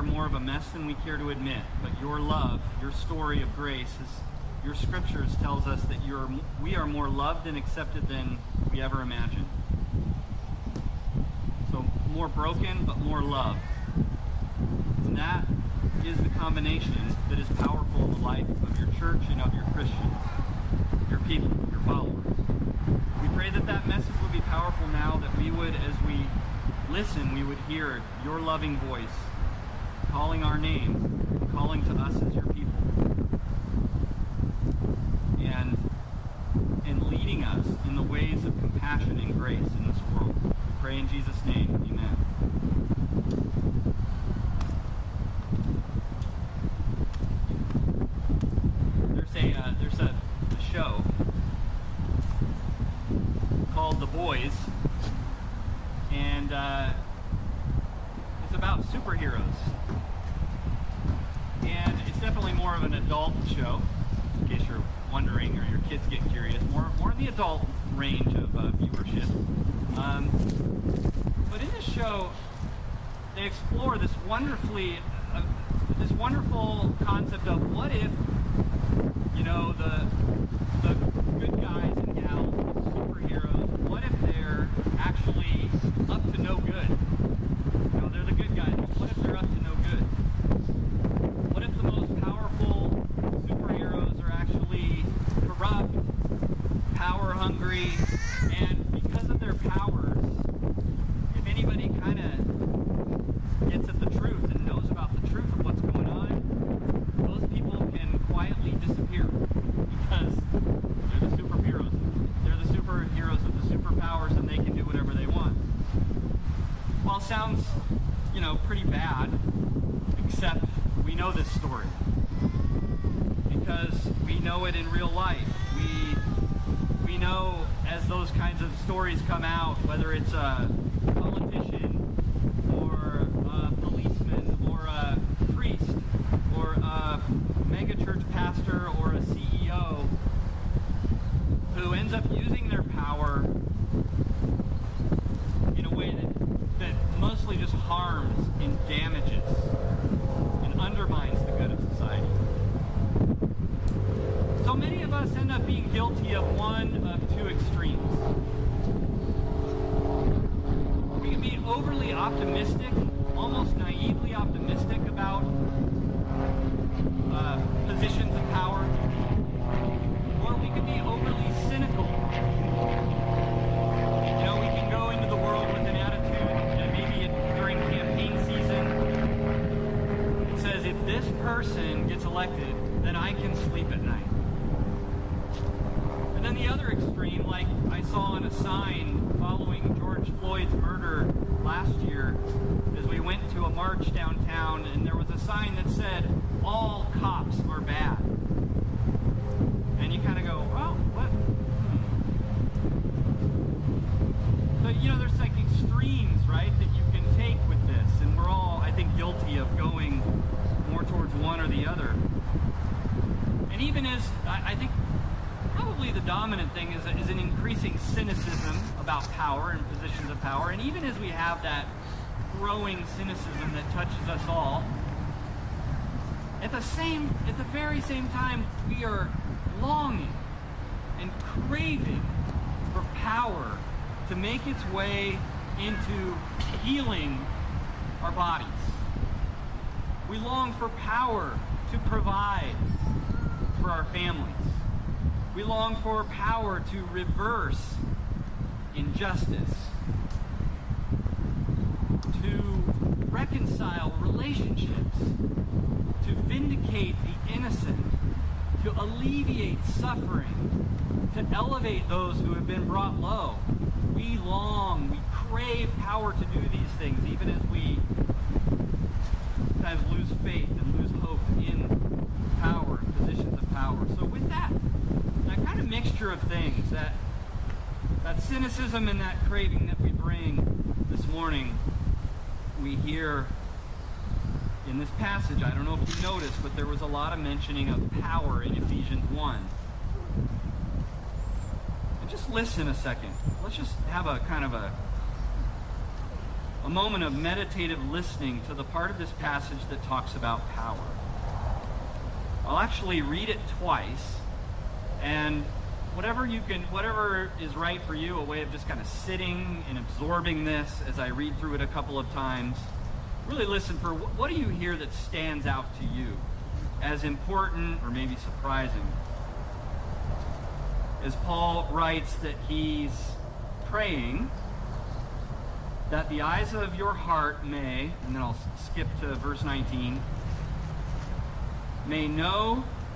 are more of a mess than we care to admit, but your love, your story of grace, is, your scriptures tells us that you're, we are more loved and accepted than we ever imagined. So more broken, but more loved. And that is the combination that is powerful in the life of your church and of your Christians, your people, your followers. We pray that that message would be powerful now, that we would, as we listen, we would hear your loving voice calling our name, calling to us as your people, and, and leading us in the ways of compassion and grace in this world. We pray in Jesus' name, amen. There's a, uh, there's a, a show called The Boys, and uh, it's about superheroes. And it's definitely more of an adult show, in case you're wondering or your kids get curious. More, more in the adult range of uh, viewership. Um, but in this show, they explore this wonderfully, uh, this wonderful concept of what if, you know, the the good guys and gals, the superheroes, what if they're actually up to no good? You know, they're the good guys, but what if they're up to no good? What if the most powerful superheroes are actually corrupt, power hungry, and because of their powers, if anybody kind of gets at the truth and knows about the truth of what's going on, those people can quietly disappear because they're the superheroes. They're the superheroes with the superpowers and they can do whatever they want. Well, it sounds, you know, pretty bad, except we know this story because we know it in real life. We we know as those kinds of stories come out, whether it's a politician or a policeman or a priest or a megachurch pastor or a CEO who ends up using their power in a way that, that mostly just harms and damages and undermines the good of society. So many of us end up being guilty of one of two extremes. We can be overly optimistic, almost naively optimistic about uh, positions of power, or we can be overly cynical. You know, we can go into the world with an attitude, and maybe it, during campaign season, it says, if this person gets elected, then I can sleep at night. And then the other extreme, like I saw on a sign following George Floyd's murder last year, as we went to a march downtown, and there was a sign that said, all cops are bad. And you kind of go, well, what? Hmm. So, you know, there's like extremes, right, that you can take with this. And we're all, I think, guilty of going more towards one or the other. And even as, I, I think, probably the dominant thing is, is an increasing cynicism about power and positions of power. And even as we have that growing cynicism that touches us all, at the same, at the very same time, we are longing and craving for power to make its way into healing our bodies. We long for power to provide for our families. We long for power to reverse injustice, to reconcile relationships, to vindicate the innocent, to alleviate suffering, to elevate those who have been brought low. We long, we crave power to do these things, even as we sometimes lose faith and lose hope in power positions of power. So with that, that kind of mixture of things, that that cynicism and that craving that we bring this morning, we hear in this passage. I don't know if you noticed, but there was a lot of mentioning of power in Ephesians 1. And just listen a second. Let's just have a kind of a a moment of meditative listening to the part of this passage that talks about power. I'll actually read it twice and whatever you can whatever is right for you a way of just kind of sitting and absorbing this as i read through it a couple of times really listen for what, what do you hear that stands out to you as important or maybe surprising? As paul writes that he's praying that the eyes of your heart may and then i'll skip to verse 19 may know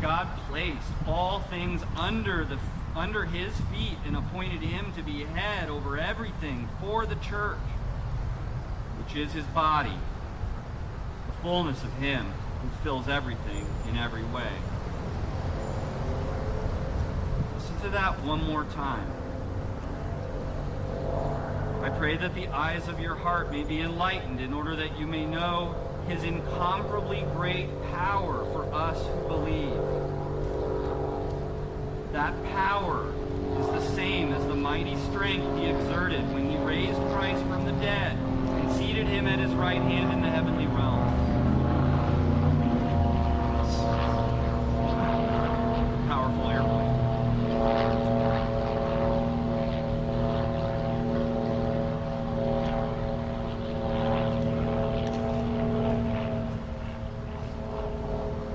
God placed all things under the under his feet and appointed him to be head over everything for the church, which is his body, the fullness of him who fills everything in every way. Listen to that one more time. I pray that the eyes of your heart may be enlightened in order that you may know his incomparably great power for us who believe. That power is the same as the mighty strength he exerted when he raised Christ from the dead and seated him at his right hand in the heavenly realms. Powerful airplane.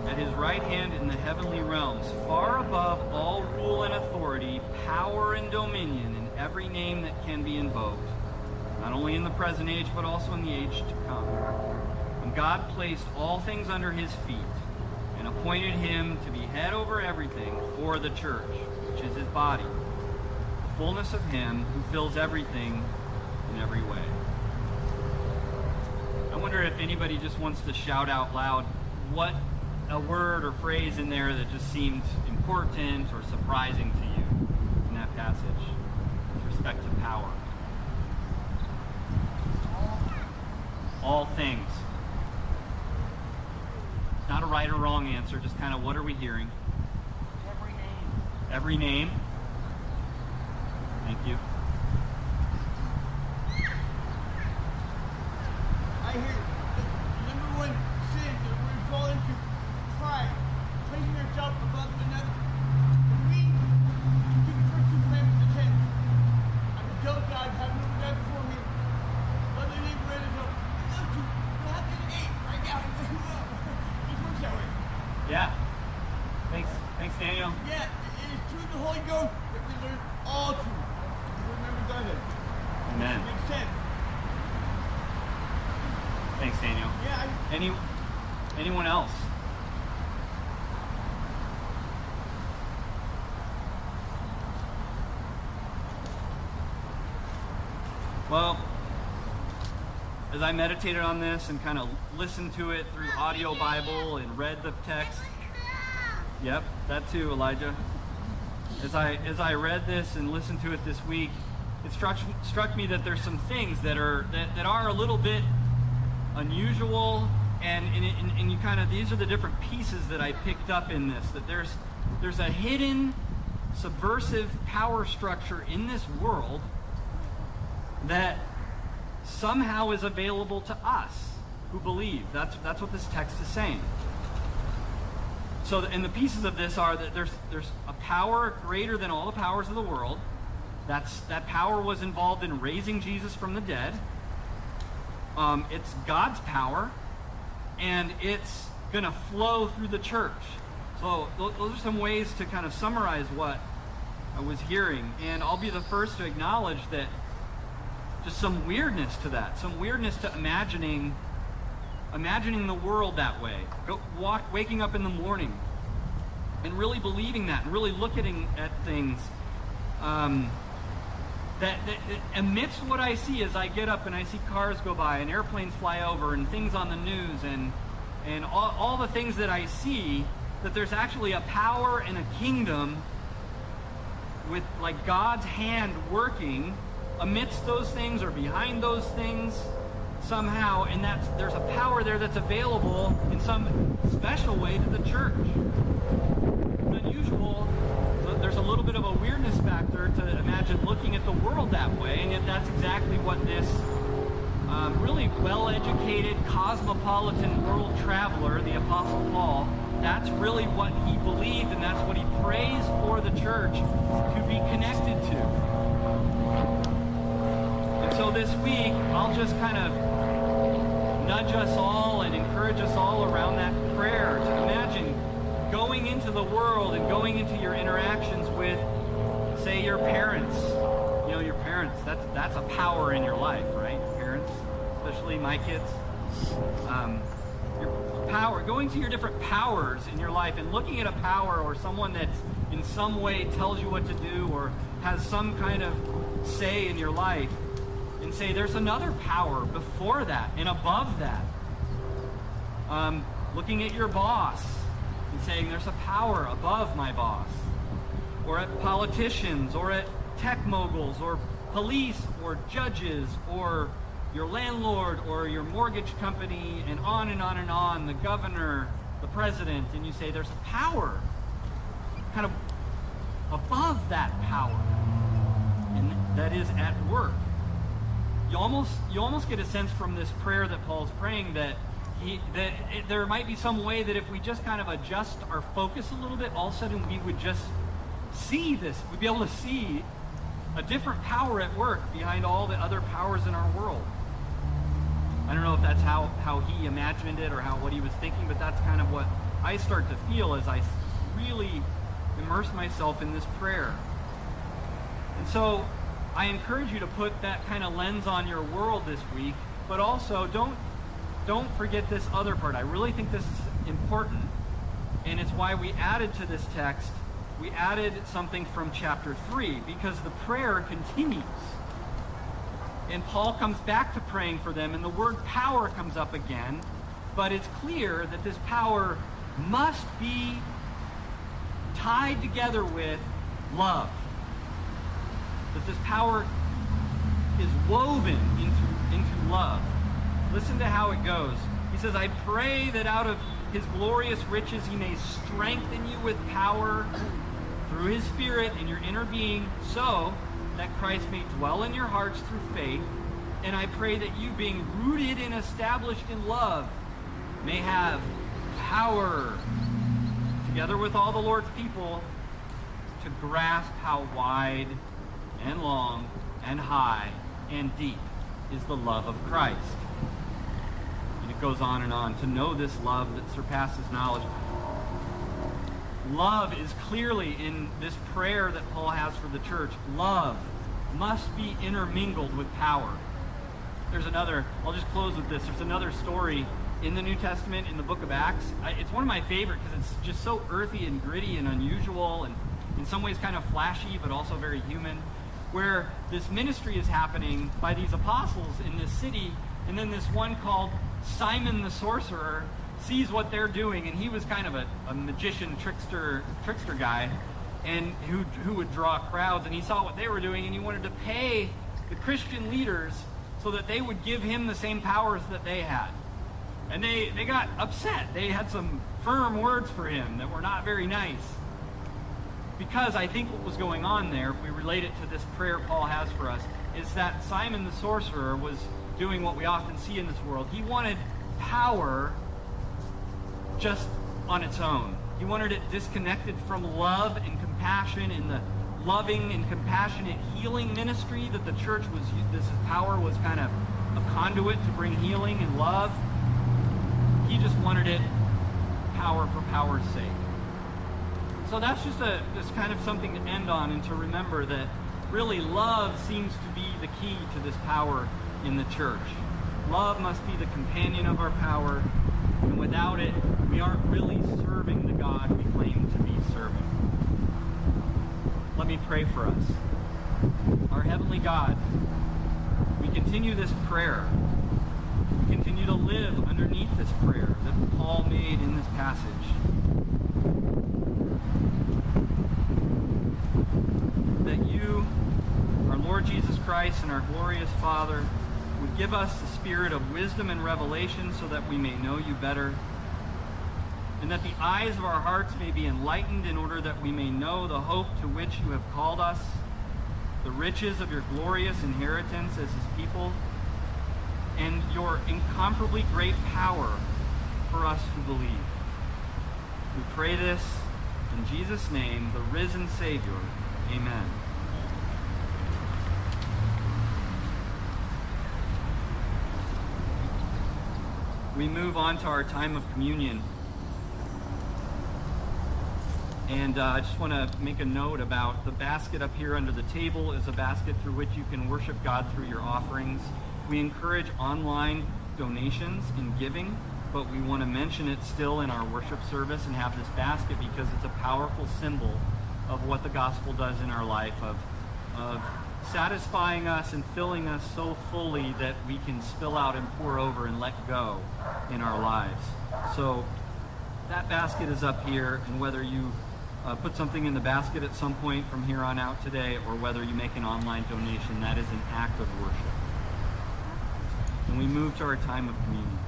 At his right hand in the heavenly realms, far above all rule and authority, power and dominion, and every name that can be invoked, not only in the present age, but also in the age to come. And God placed all things under his feet and appointed him to be head over everything for the church, which is his body, the fullness of him who fills everything in every way. I wonder if anybody just wants to shout out loud what a word or phrase in there that just seemed important or surprising to you in that passage with respect to power. All things. It's not a right or wrong answer, just kind of what are we hearing? Every name. Every name. Thank you. I hear the number one sin that we fall into pride, placing yourself above another. When we keep the first two commandments of ten, I will tell God, have no God before me. Love the neighbor as well. Those two, we'll have to eight right now. Just works that way. Yeah. Thanks. Thanks, Daniel. Yeah, it is true the Holy Ghost that we learn all truth. Remember done it. Amen. Makes sense. Thanks, Daniel. Yeah, I, Any anyone else? Well, as I meditated on this and kind of listened to it through audio Bible and read the text, yep, that too, Elijah. As I as I read this and listened to it this week, it struck struck me that there's some things that are that, that are a little bit unusual and and, and, and you kind of these are the different pieces that I picked up in this that there's there's a hidden subversive power structure in this world that somehow is available to us who believe that's that's what this text is saying so and the pieces of this are that there's there's a power greater than all the powers of the world that's that power was involved in raising Jesus from the dead um, it's God's power, and it's going to flow through the church. So those are some ways to kind of summarize what I was hearing. And I'll be the first to acknowledge that just some weirdness to that, some weirdness to imagining imagining the world that way. Go, walk, waking up in the morning and really believing that and really looking at things um, that, that, that amidst what I see as I get up and I see cars go by and airplanes fly over and things on the news and and all, all the things that I see, that there's actually a power and a kingdom with like God's hand working amidst those things or behind those things somehow, and that's there's a power there that's available in some special way to the church. It's unusual. So there's a little bit of a weirdness factor to imagine looking at the world that way, and yet that's exactly what this um, really well-educated, cosmopolitan world traveler, the Apostle Paul, that's really what he believed, and that's what he prays for the church to be connected to. So this week, I'll just kind of nudge us all and encourage us all around that prayer to imagine going into the world and going into your interactions with, say, your parents. You know, your parents, that's, that's a power in your life, right? Parents, especially my kids. Um, your power, going to your different powers in your life and looking at a power or someone that's in some way tells you what to do or has some kind of say in your life and say there's another power before that and above that. Um, looking at your boss and saying there's a power above my boss. Or at politicians or at tech moguls or police or judges or your landlord or your mortgage company and on and on and on, the governor, the president, and you say there's a power kind of above that power and that is at work. You almost you almost get a sense from this prayer that Paul's praying that he that it, there might be some way that if we just kind of adjust our focus a little bit, all of a sudden we would just see this. We'd be able to see a different power at work behind all the other powers in our world. I don't know if that's how, how he imagined it or how what he was thinking, but that's kind of what I start to feel as I really immerse myself in this prayer. And so I encourage you to put that kind of lens on your world this week, but also don't don't forget this other part. I really think this is important, and it's why we added to this text. We added something from chapter 3 because the prayer continues. And Paul comes back to praying for them, and the word power comes up again. But it's clear that this power must be tied together with love. That this power is woven into, into love. Listen to how it goes. He says, I pray that out of his glorious riches he may strengthen you with power through his Spirit in your inner being, so that Christ may dwell in your hearts through faith. And I pray that you, being rooted and established in love, may have power, together with all the Lord's people, to grasp how wide and long and high and deep is the love of Christ. And it goes on and on. To know this love that surpasses knowledge. Love is clearly in this prayer that Paul has for the church. Love must be intermingled with power. There's another, I'll just close with this. There's another story in the New Testament in the book of Acts. It's one of my favorite because it's just so earthy and gritty and unusual and in some ways kind of flashy, but also very human. Where this ministry is happening by these apostles in this city, and then this one called Simon the sorcerer sees what they're doing, and he was kind of a, a magician, trickster, trickster guy, and who, who would draw crowds, and he saw what they were doing, and he wanted to pay the Christian leaders so that they would give him the same powers that they had. And they, they got upset. They had some firm words for him that were not very nice. Because I think what was going on there, if we relate it to this prayer Paul has for us, is that Simon the sorcerer was doing what we often see in this world. He wanted power just on its own. He wanted it disconnected from love and compassion and the loving and compassionate healing ministry that the church was, this power was kind of a conduit to bring healing and love. He just wanted it power for power's sake. So that's just a just kind of something to end on and to remember that really love seems to be the key to this power in the church. Love must be the companion of our power, and without it, we aren't really serving the God we claim to be serving. Let me pray for us. Our Heavenly God, we continue this prayer. We continue to live underneath this prayer that Paul made in this passage. That you, our Lord Jesus Christ, and our glorious Father, would give us the spirit of wisdom and revelation so that we may know you better. And that the eyes of our hearts may be enlightened in order that we may know the hope to which you have called us, the riches of your glorious inheritance as his people, and your incomparably great power for us who believe. We pray this in Jesus' name, the risen Savior. Amen. We move on to our time of communion. And uh, I just want to make a note about the basket up here under the table is a basket through which you can worship God through your offerings. We encourage online donations and giving, but we want to mention it still in our worship service and have this basket because it's a powerful symbol of what the gospel does in our life of, of satisfying us and filling us so fully that we can spill out and pour over and let go in our lives. So that basket is up here, and whether you uh, put something in the basket at some point from here on out today, or whether you make an online donation, that is an act of worship. And we move to our time of communion.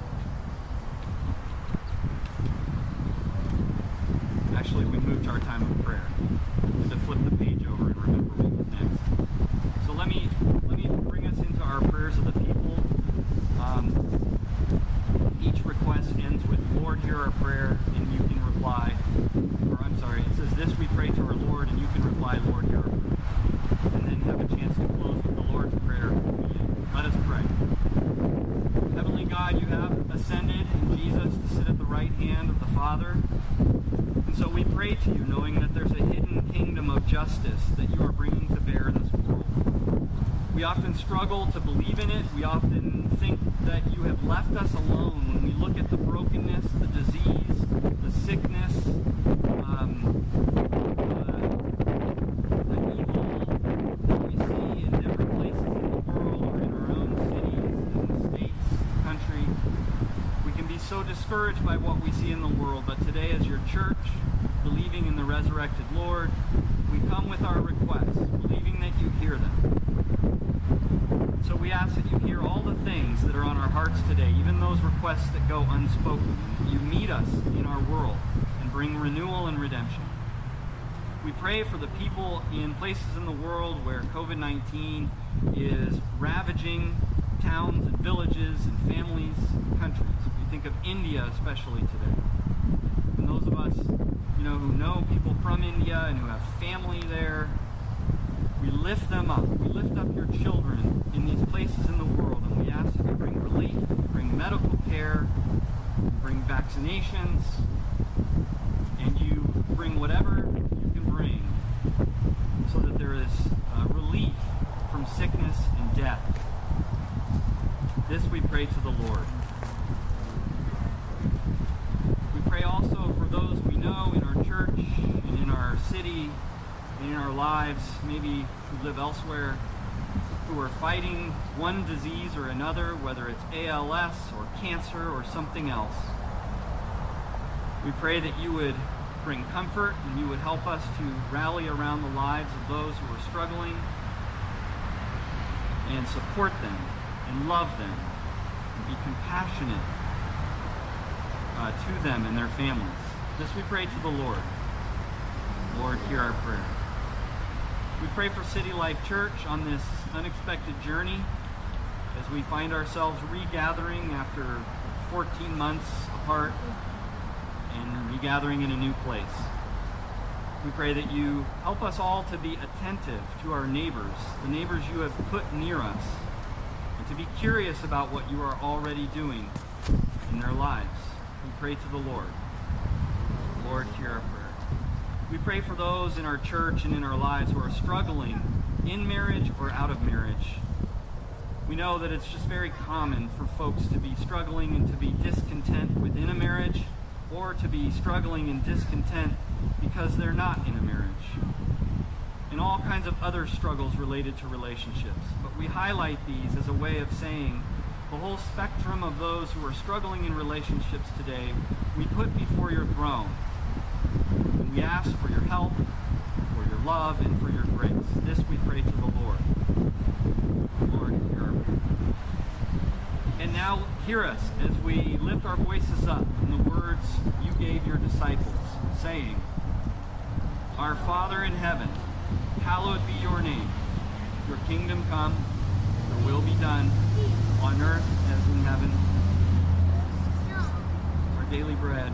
Actually, we move to our time of prayer. to flip the page over and remember what was next. So let me let me bring us into our prayers of the people. Um, each request ends with, Lord, hear our prayer, and you can reply. Or I'm sorry, it says this we pray to our Lord, and you can reply, Lord, hear our prayer. And then have a chance to close with the Lord's Prayer. Let us pray. Heavenly God, you have ascended in Jesus to sit at the right hand of the Father. And so we pray to you, knowing that there's a hidden kingdom of justice that you are bringing to bear in this world. We often struggle to believe in it. We often think that you have left us alone when we look at the brokenness, the disease, the sickness, um, the, the evil that we see in different places in the world or in our own cities and states, country. We can be so discouraged by what we see in the world, but today as your church, believing in the resurrected Lord, we come with our requests, believing that you hear them. So we ask that you hear all the things that are on our hearts today, even those requests that go unspoken. You meet us in our world and bring renewal and redemption. We pray for the people in places in the world where COVID 19 is ravaging towns and villages and families and countries. We think of India especially today. And those of us, you know, who know people from India and who have family there, we lift them up. We lift up your children in these places in the world, and we ask that you bring relief, bring medical care, bring vaccinations, and you bring whatever you can bring so that there is uh, relief from sickness and death. This we pray to the Lord. We pray also for those we know in our church and in our city and in our lives, maybe who live elsewhere, who are fighting one disease or another, whether it's ALS or cancer or something else. We pray that you would bring comfort and you would help us to rally around the lives of those who are struggling and support them and love them and be compassionate uh, to them and their families. This we pray to the Lord. Lord, hear our prayer. We pray for City Life Church on this unexpected journey as we find ourselves regathering after 14 months apart and regathering in a new place. We pray that you help us all to be attentive to our neighbors, the neighbors you have put near us, and to be curious about what you are already doing in their lives. We pray to the Lord. We pray for those in our church and in our lives who are struggling in marriage or out of marriage. We know that it's just very common for folks to be struggling and to be discontent within a marriage or to be struggling and discontent because they're not in a marriage. And all kinds of other struggles related to relationships. But we highlight these as a way of saying the whole spectrum of those who are struggling in relationships today, we put before your throne. We ask for your help, for your love, and for your grace. This we pray to the Lord. Lord, hear our prayer. And now hear us as we lift our voices up in the words you gave your disciples, saying, Our Father in heaven, hallowed be your name. Your kingdom come, your will be done, on earth as in heaven. Our daily bread.